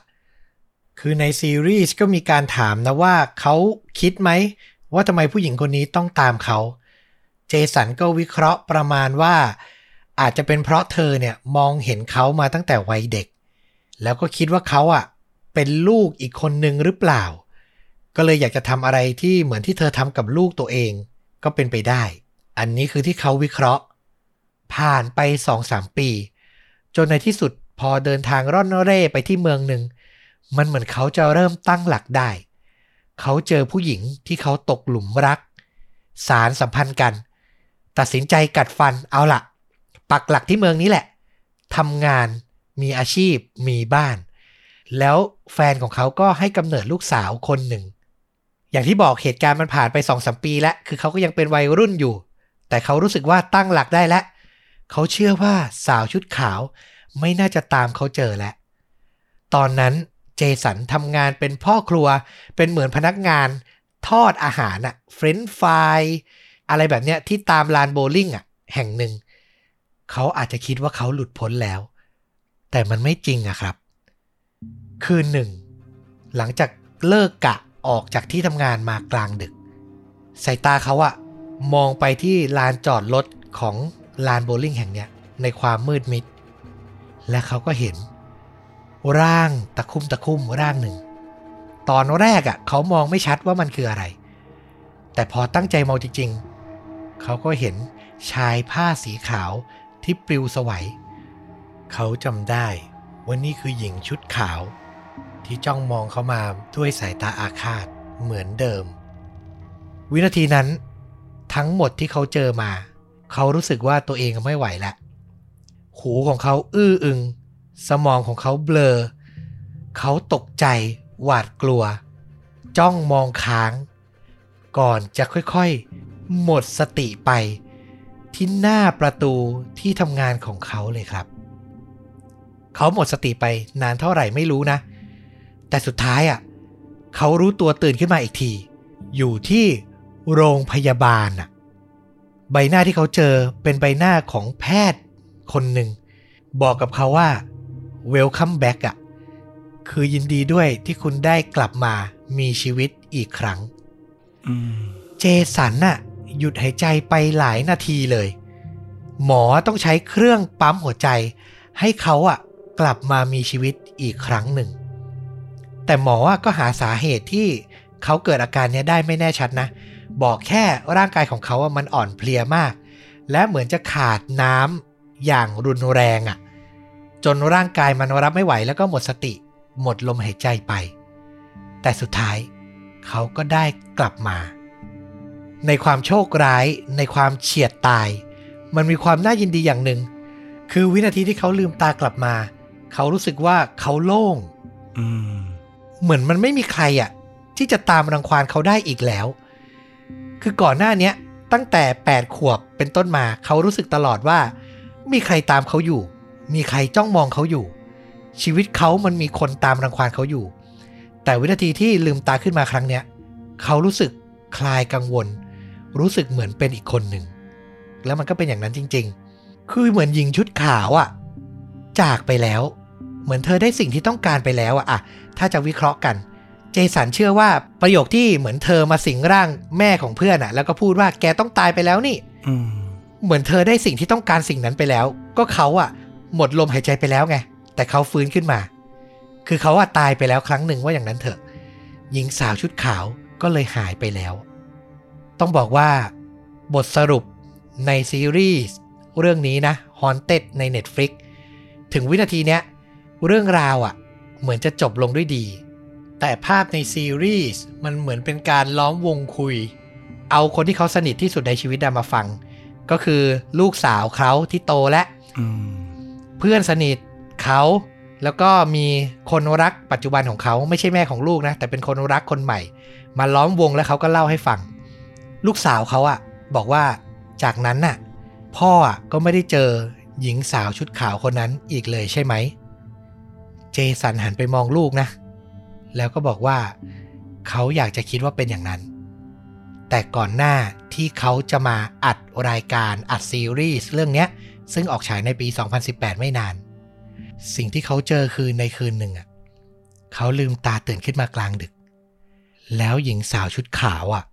[SPEAKER 1] คือในซีรีส์ก็มีการถามนะว่าเขาคิดไหม ว่าทำไมผู้หญิงคนนี้ต้องตามเขา เจสันก็วิเคราะห์ประมาณว่า อาจจะเป็นเพราะเธอเนี่ยมองเห็นเขามาตั้งแต่วัยเด็ก แล้วก็คิดว่าเขาอะเป็นลูกอีกคนนึงหรือเปล่า ก็เลยอยากจะทำอะไรที่เหมือนที่เธอทำกับลูกตัวเอง ก็เป็นไปได้ อันนี้คือที่เขาวิเคราะห์ ผ่านไปสองสามปี จนในที่สุดพอเดินทางร่อนเร่ไปที่เมืองหนึ่งมันเหมือนเขาจะเริ่มตั้งหลักได้ เขาเจอผู้หญิงที่เขาตกหลุมรัก สารสัมพันธ์กัน ตัดสินใจกัดฟันเอาละปักหลักที่เมืองนี้แหละทำงานมีอาชีพมีบ้าน แล้วแฟนของเขาก็ให้กำเนิดลูกสาวคนหนึ่ง อย่างที่บอกเหตุการณ์มันผ่านไปสองสมปีแล้ว คือเขาก็ยังเป็นวัยรุ่นอยู่ แต่เขารู้สึกว่าตั้งหลักได้แล้ว เขาเชื่อว่าสาวชุดขาวไม่น่าจะตามเขาเจอแล้ว ตอนนั้น เจสันทำงานเป็นพ่อครัว เป็นเหมือนพนักงานทอดอาหารอะเฟรนช์ฟรายอะไรแบบเนี้ยที่ตามลานโบว์ลิ่งอะแห่งหนึ่ง เขาอาจจะคิดว่าเขาหลุดพ้นแล้ว แต่มันไม่จริงอะครับ คืนหนึ่ง หลังจากเลิกกะออกจากที่ทำงานมากลางดึก สายตาเขาอะมองไปที่ลานจอดรถของลานโบว์ลิ่งแห่งเนี้ยในความมืดมิด และเขาก็เห็น ร่างตะคุ่มตะคุ่มร่างหนึ่ง ตอนแรกอะเขามองไม่ชัดว่ามันคืออะไร แต่พอตั้งใจมองจริง ๆ เขาก็เห็นชายผ้าสีขาวที่ปลิวสวัย เขาจำได้ว่านี่คือหญิงชุดขาว ที่จ้องมองเขามาด้วยสายตาอาฆาตเหมือนเดิม วินาทีนั้น ทั้งหมดที่เขาเจอมา เขารู้สึกว่าตัวเองไม่ไหวแล้วหูของเขาอื้ออึง สมองของเขาเบลอ เขาตกใจหวาดกลัว จ้องมองค้าง ก่อนจะค่อยๆ หมดสติไป ที่หน้าประตูที่ทำงานของเขาเลยครับ เขาหมดสติไปนานเท่าไหร่ไม่รู้นะแแต่สุดท้ายอะเขารู้ตัวตื่นขึ้นมาอีกที อยู่ที่โรงพยาบาลอะ ใบหน้าที่เขาเจอเป็นใบหน้าของแพทย์คนหนึ่ง บอกกับเขาว่า welcome back อะคือยินดีด้วยที่คุณได้กลับมามีชีวิตอีกครั้ง
[SPEAKER 2] อืม
[SPEAKER 1] เจสันน่ะ หยุดหายใจไปหลายนาทีเลย หมอต้องใช้เครื่องปั๊มหัวใจ ให้เขาอะ กลับมามีชีวิตอีกครั้งหนึ่ง แต่หมออะก็หาสาเหตุที่เขาเกิดอาการเนี้ยได้ไม่แน่ชัดนะ บอกแค่ร่างกายของเขาอะมันอ่อนเพลียมาก และเหมือนจะขาดน้ำอย่างรุนแรงอะ จนร่างกายมันรับไม่ไหวแล้วก็หมดสติ หมดลมหายใจไป แต่สุดท้ายเขาก็ได้กลับมา ในความโชคร้ายในความเฉียดตาย มันมีความน่ายินดีอย่างหนึ่ง คือวินาทีที่เขาลืมตากลับมา เขารู้สึกว่าเขาโล่ง
[SPEAKER 2] อืม
[SPEAKER 1] เหมือนมันไม่มีใครอะที่จะตามรังควานเขาได้อีกแล้ว คือก่อนหน้าเนี้ยตั้งแต่ 8 ขวบเป็นต้นมา เขารู้สึกตลอดว่า มีใครตามเขาอยู่ มีใครจ้องมองเขาอยู่ ชีวิตเขามันมีคนตามรังควานเขาอยู่ แต่วินาทีที่ลืมตาขึ้นมาครั้งเนี้ยเขารู้สึกคลายกังวล รู้สึกเหมือนเป็นอีกคนหนึ่ง แล้วมันก็เป็นอย่างนั้นจริง ๆ คือเหมือนหญิงชุดขาวอะ่ะจากไปแล้ว เหมือนเธอได้สิ่งที่ต้องการไปแล้วอะอะถ้าจะวิเคราะห์กัน เจสันเชื่อว่าประโยคที่เหมือนเธอมาสิงร่างแม่ของเพื่อนอะ่ะแล้วก็พูดว่าแกต้องตายไปแล้วนี่
[SPEAKER 2] อืม
[SPEAKER 1] เหมือนเธอได้สิ่งที่ต้องการสิ่งนั้นไปแล้ว ก็เขาอะ หมดลมหายใจไปแล้วไง แต่เขาฟื้นขึ้นมา คือเขาอะตายไปแล้วครั้งหนึ่งว่าอย่างนั้นเถอะ หญิงสาวชุดขาวก็เลยหายไปแล้ว ต้องบอกว่า บทสรุปในซีรีส์เรื่องนี้นะ Haunted ใน Netflix ถึงวินาทีเนี้ย เรื่องราวอะเหมือนจะจบลงด้วยดี แต่ภาพในซีรีส์มันเหมือนเป็นการล้อมวงคุย เอาคนที่เขาสนิทที่สุดในชีวิตมาฟัง ก็คือลูกสาวเขาที่โตและ
[SPEAKER 2] อืม
[SPEAKER 1] เพื่อนสนิทเขาแล้วก็มีคนรักปัจจุบันของเขาไม่ใช่แม่ของลูกนะ แต่เป็นคนรักคนใหม่ มาล้อมวงแล้วเขาก็เล่าให้ฟัง ลูกสาวเขาอะบอกว่าจากนั้นน่ะ พ่ออะก็ไม่ได้เจอหญิงสาวชุดขาวคนนั้นอีกเลยใช่ไหม เจสันหันไปมองลูกนะ แล้วก็บอกว่า เขาอยากจะคิดว่าเป็นอย่างนั้น แต่ก่อนหน้าที่เขาจะมาอัดรายการอัดซีรีส์เรื่องเนี้ย ซึ่งออกฉายในปี 2018 ไม่นาน สิ่งที่เขาเจอคือในคืนหนึ่งอะเขาลืมตาตื่นขึ้นมากลางดึก แล้วหญิงสาวชุดขาวอะ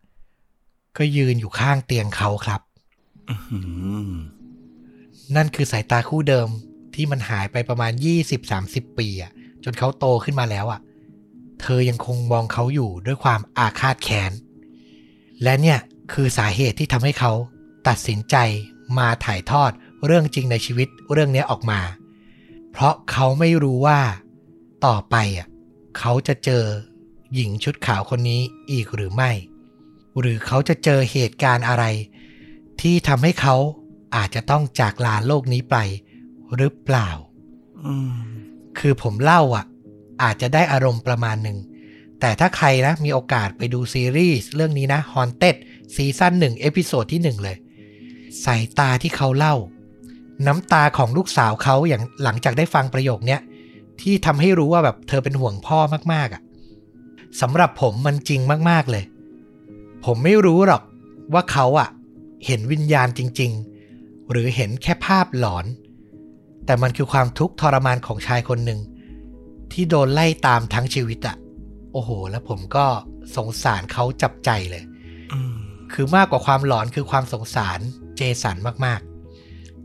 [SPEAKER 1] ก็ยืนอยู่ข้างเตียงเขาครับ
[SPEAKER 2] อืม
[SPEAKER 1] นั่นคือสายตาคู่เดิมที่มันหายไปประมาณ 20-30 ปีอะ จนเขาโตขึ้นมาแล้วอะ เธอยังคงมองเขาอยู่ด้วยความอาฆาตแค้น และเนี่ยคือสาเหตุที่ทำให้เขาตัดสินใจมาถ่ายทอด เรื่องจริงในชีวิตเรื่องนี้ออกมา เพราะเขาไม่รู้ว่าต่อไปอะเขาจะเจอหญิงชุดขาวคนนี้อีกหรือไม่ หรือเขาจะเจอเหตุการณ์อะไร ที่ทำให้เขาอาจจะต้องจากลาโลกนี้ไปหรือเปล่าคือผมเล่าอะ อาจจะได้อารมณ์ประมาณหนึ่ง แต่ถ้าใครนะมีโอกาสไปดูซีรีส์เรื่องนี้นะ Haunted season หนึ่ง episode ที่หนึ่งเลย สายตาที่เขาเล่า น้ำตาของลูกสาวเขาอย่างหลังจากได้ฟังประโยคเนี้ยที่ทำให้รู้ว่าแบบเธอเป็นห่วงพ่อมากๆอะสำหรับผมมันจริงมากๆเลย ผมไม่รู้หรอกว่าเขาอะ เห็นวิญญาณจริง ๆ หรือเห็นแค่ภาพหลอน แต่มันคือความทุกข์ทรมานของชายคนหนึ่งที่โดนไล่ตามทั้งชีวิตอะโอ้โห แล้วผมก็สงสารเขาจับใจเลย
[SPEAKER 2] อืม
[SPEAKER 1] คือมากกว่าความหลอนคือความสงสารเจสันมากๆ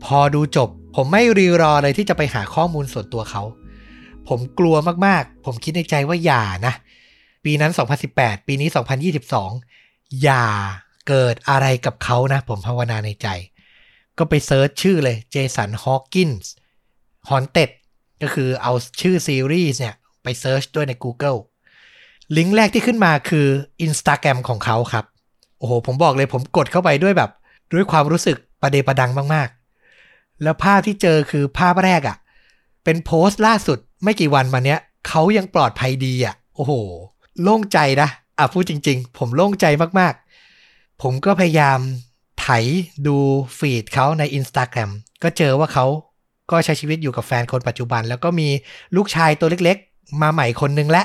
[SPEAKER 1] พอดูจบ ผมไม่รีรอเลยที่จะไปหาข้อมูลส่วนตัวเขา ผมกลัวมากๆ ผมคิดในใจว่าอย่านะ ปีนั้น 2018 ปีนี้ 2022 อย่าเกิดอะไรกับเขานะ ผมภาวนาในใจ ก็ไปเซิร์ชชื่อเลยเจสันฮอ w กินส์ฮอนเต็ดก็คือเอาชื่อซีรีส์เนี่ยไป search ด้วยใน Google ลิงก์แรกที่ขึ้นมาคือ Instagram ของเขาครับ โอ้โห ผมบอกเลยผมกดเข้าไปด้วยแบบ ด้วยความรู้สึกประเดประดังมากๆ แล้วภาพที่เจอคือภาพแรกอะ่ะ เป็นโพสต์ล่าสุดไม่กี่วันมาเนี้ยเขายังปลอดภัยดีอะ่ะ โอ้โห โล่งใจนะ อะพูดจริง ๆ ผมโล่งใจมากๆ ผมก็พยายามไถดูฟีดเขาใน Instagram ก็เจอว่าเขาก็ใช้ชีวิตอยู่กับแฟนคนปัจจุบัน แล้วก็มีลูกชายตัวเล็กๆ มาใหม่คนนึงและ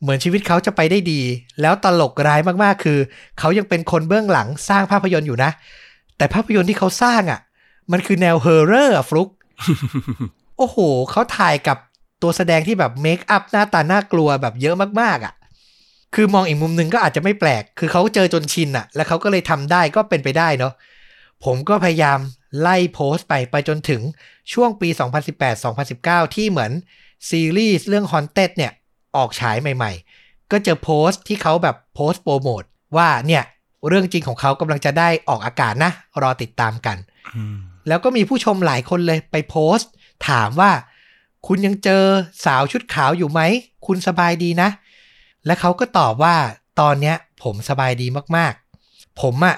[SPEAKER 1] เหมือนชีวิตเขาจะไปได้ดี แล้วตลกร้ายมากๆ คือ เขายังเป็นคนเบื้องหลังสร้างภาพยนตร์อยู่นะ แต่ภาพยนตร์ที่เขาสร้างอะ่ะ มันคือแนว horror อะฟลุกโอ้โห เขาถ่ายกับตัวแสดงที่แบบ makeup หน้าตาน่ากลัวแบบเยอะมากๆอะ่ะ คือมองอีกมุมหนึ่งก็อาจจะไม่แปลก คือเขาเจอจนชินอะ่ะ แล้วเขาก็เลยทำได้ก็เป็นไปได้เนาะ ผมก็พยายามไล่โพสต์ไปไปจนถึงช่วงปี 2018-2019 ที่เหมือนซีรีส์เรื่อง Haunted เนี่ยออกฉายใหม่ๆ ก็เจอโพสต์ที่เขาแบบโพสต์โปรโมทว่าเนี่ย เรื่องจริงของเขากำลังจะได้ออกอากาศนะ รอติดตามกัน แล้วก็มีผู้ชมหลายคนเลยไปโพสต์ ถามว่า คุณยังเจอสาวชุดขาวอยู่ไหม คุณสบายดีนะ และเขาก็ตอบว่าตอนเนี้ยผมสบายดีมากๆ ผมอะ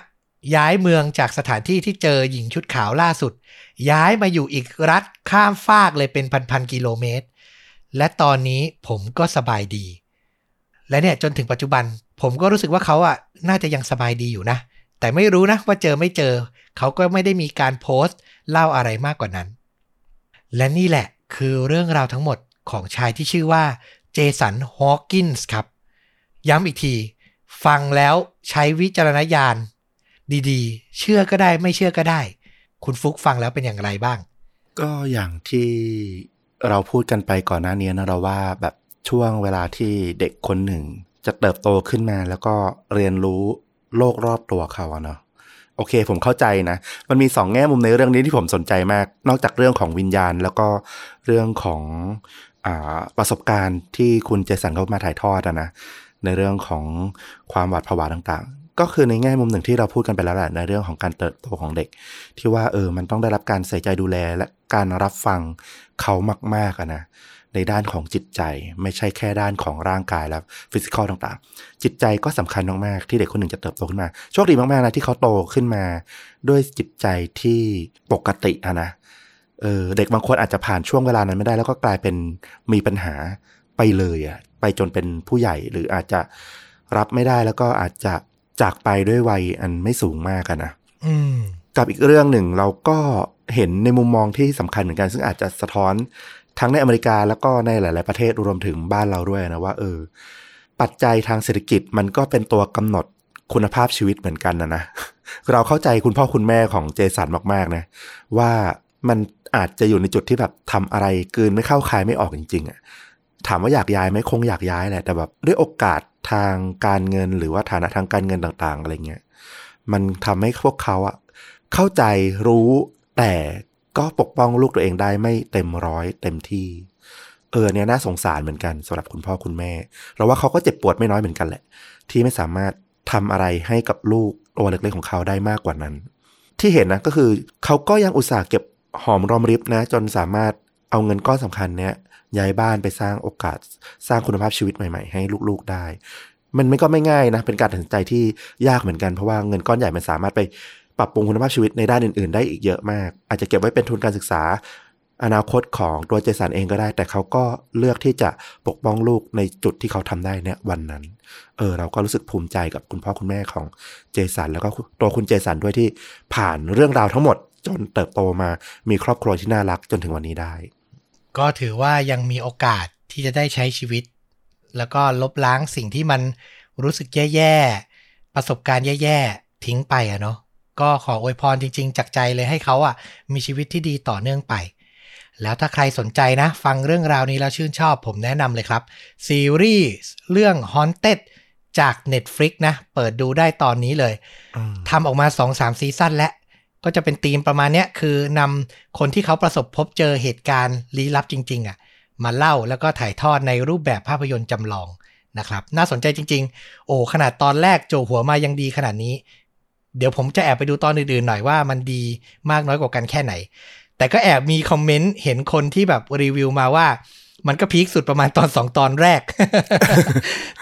[SPEAKER 1] ย้ายเมืองจากสถานที่ที่เจอหญิงชุดขาวล่าสุด ย้ายมาอยู่อีกรัฐข้ามฟากเลยเป็นพันๆกิโลเมตร และตอนนี้ผมก็สบายดี และเนี่ยจนถึงปัจจุบัน ผมก็รู้สึกว่าเขาอะน่าจะยังสบายดีอยู่นะ แต่ไม่รู้นะว่าเจอไม่เจอ เขาก็ไม่ได้มีการโพสต์ เล่าอะไรมากกว่านั้น และนี่แหละคือเรื่องราวทั้งหมดของชายที่ชื่อว่าเจสันฮอว์กินส์ครับ ย้ำอีกที ฟังแล้วใช้วิจารณญาณ ดีๆ เชื่อก็ได้ไม่เชื่อก็ได้ คุณฟุกฟังแล้วเป็นอย่างไรบ้าง
[SPEAKER 2] ก็อย่างที่เราพูดกันไปก่อนหน้านี้นะเราว่าแบบช่วงเวลาที่เด็กคนหนึ่ง จะเติบโตขึ้นมาแล้วก็เรียนรู้ โลกรอบตัวเขาเนาะโอเค ผมเข้าใจนะ มันมีสองแง่มุมในเรื่องนี้ที่ผมสนใจมาก นอกจากเรื่องของวิญญาณ แล้วก็เรื่องของอประสบการณ์ที่คุณเจสันเขามาถ่ายทอดนะในเรื่องของความหวาดผวาต่างๆ ก็คือในแง่มุมหนึ่งที่เราพูดกันไปแล้วแหละในเรื่องของการเติบโตของเด็ก ที่ว่าเออมันต้องได้รับการใส่ใจดูแลและการรับฟังเขามากๆนะ ในด้านของจิตใจ ไม่ใช่แค่ด้านของร่างกายและฟิสิกอลต่างๆ จิตใจก็สำคัญมากๆที่เด็กคนหนึ่งจะเติบโตขึ้นมา โชคดีมากๆนะที่เขาโตขึ้นมา ด้วยจิตใจที่ปกติอะนะเออเด็กบางคนอาจจะผ่านช่วงเวลานั้นไม่ได้ แล้วก็กลายเป็นมีปัญหาไปเลยอะไปจนเป็นผู้ใหญ่หรืออาจจะรับไม่ได้แล้วก็อาจจะจากไปด้วยวัยอันไม่สูงมากอะนะ
[SPEAKER 1] อืม
[SPEAKER 2] กับอีกเรื่องหนึ่งเราก็เห็นในมุมมองที่สำคัญเหมือนกัน ซึ่งอาจจะสะท้อน ทั้งในอเมริกาแล้วก็ในหลาย ๆ ประเทศรวมถึงบ้านเราด้วยนะว่าเออ ปัจจัยทางเศรษฐกิจมันก็เป็นตัวกำหนดคุณภาพชีวิตเหมือนกันนะนะเราเข้าใจคุณพ่อคุณแม่ของเจสันมาก ๆ นะ ว่ามันอาจจะอยู่ในจุดที่แบบทำอะไรเกินไม่เข้าคายไม่ออกจริง ๆอะถามว่าอยากย้ายไหมคงอยากย้ายแหละแต่แบบด้วยโอกาสทางการเงินหรือว่าฐานะทางการเงินต่าง ๆ อะไรเงี้ยมันทำให้พวกเขาอะเข้าใจรู้แต่ ก็ปกป้องลูกตัวเองได้ไม่เต็มร้อยเต็มที่ เออเนี่ยน่าสงสารเหมือนกันสำหรับคุณพ่อคุณแม่ เราว่าเขาก็เจ็บปวดไม่น้อยเหมือนกันแหละ ที่ไม่สามารถทำอะไรให้กับลูกตัวเล็กๆของเขาได้มากกว่านั้น ที่เห็นนะก็คือเขาก็ยังอุตส่าห์เก็บหอมรอมริบนะ จนสามารถเอาเงินก้อนสำคัญเนี้ยย้ายบ้านไปสร้างโอกาส สร้างคุณภาพชีวิตใหม่ ๆ ให้ลูกๆได้ มันไม่ก็ไม่ง่ายนะ เป็นการตัดสินใจที่ยากเหมือนกันเพราะว่าเงินก้อนใหญ่มันสามารถไป ปรับปรุงคุณภาพชีวิตในด้านอื่น ๆ ได้อีกเยอะมาก อาจจะเก็บไว้เป็นทุนการศึกษา อนาคตของตัวเจสันเองก็ได้ แต่เขาก็เลือกที่จะปกป้องลูกในจุดที่เขาทำได้เนี่ยวันนั้น เออ เราก็รู้สึกภูมิใจกับคุณพ่อคุณแม่ของเจสันแล้วก็ตัวคุณเจสันด้วยที่ผ่านเรื่องราวทั้งหมด จนเติบโตมามีครอบครัวที่น่ารักจนถึงวันนี้ได้
[SPEAKER 1] ก็ถือว่ายังมีโอกาสที่จะได้ใช้ชีวิต แล้วก็ลบล้างสิ่งที่มันรู้สึกแย่ๆประสบการณ์แย่ๆทิ้งไปอะเนาะ ก็ขออวยพรจริง ๆ จากใจเลยให้เขาอะมีชีวิตที่ดีต่อเนื่องไป แล้วถ้าใครสนใจนะ ฟังเรื่องราวนี้แล้วชื่นชอบผมแนะนำเลยครับ ซีรีส์เรื่อง Haunted จาก Netflix นะ เปิดดูได้ตอนนี้เลยทำออกมา 2-3 ซีซั่นและก็จะเป็นธีมประมาณเนี้ยคือนำคนที่เขาประสบพบเจอเหตุการณ์ลี้ลับจริง ๆอะ่ะมาเล่าแล้วก็ถ่ายทอดในรูปแบบภาพยนตร์จำลองนะครับ น่าสนใจจริง ๆ โอ้ขนาดตอนแรกโจหัวมายังดีขนาดนี้ เดี๋ยวผมจะแอบไปดูตอนอื่นๆหน่อยว่ามันดีมากน้อยกว่ากันแค่ไหน แต่ก็แอบมีคอมเมนต์เห็นคนที่แบบรีวิวมาว่า มันก็ peak สุดประมาณตอนสองตอนแรก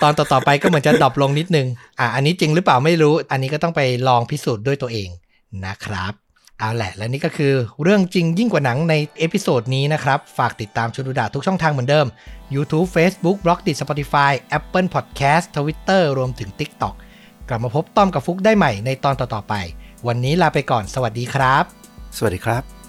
[SPEAKER 1] ตอนต่อๆไปก็เหมือนจะ drop ลงนิดนึง อะอันนี้จริงหรือเปล่าไม่รู้ อันนี้ก็ต้องไปลองพิสูจน์ด้วยตัวเองนะครับเอาแหละ และนี่ก็คือเรื่องจริงยิ่งกว่าหนังใน episode นี้นะครับ ฝากติดตามชุดดูดาทุกช่องทางเหมือนเดิม YouTube Facebook b l o g d i t Spotify Apple Podcast Twitter รวมถึง TikTok กลับมาพบต้อมกับฟุกได้ใหม่ในตอนต่อๆไป วันนี้ลาไปก่อน สวัสดีครับ
[SPEAKER 2] สวัสดีครับ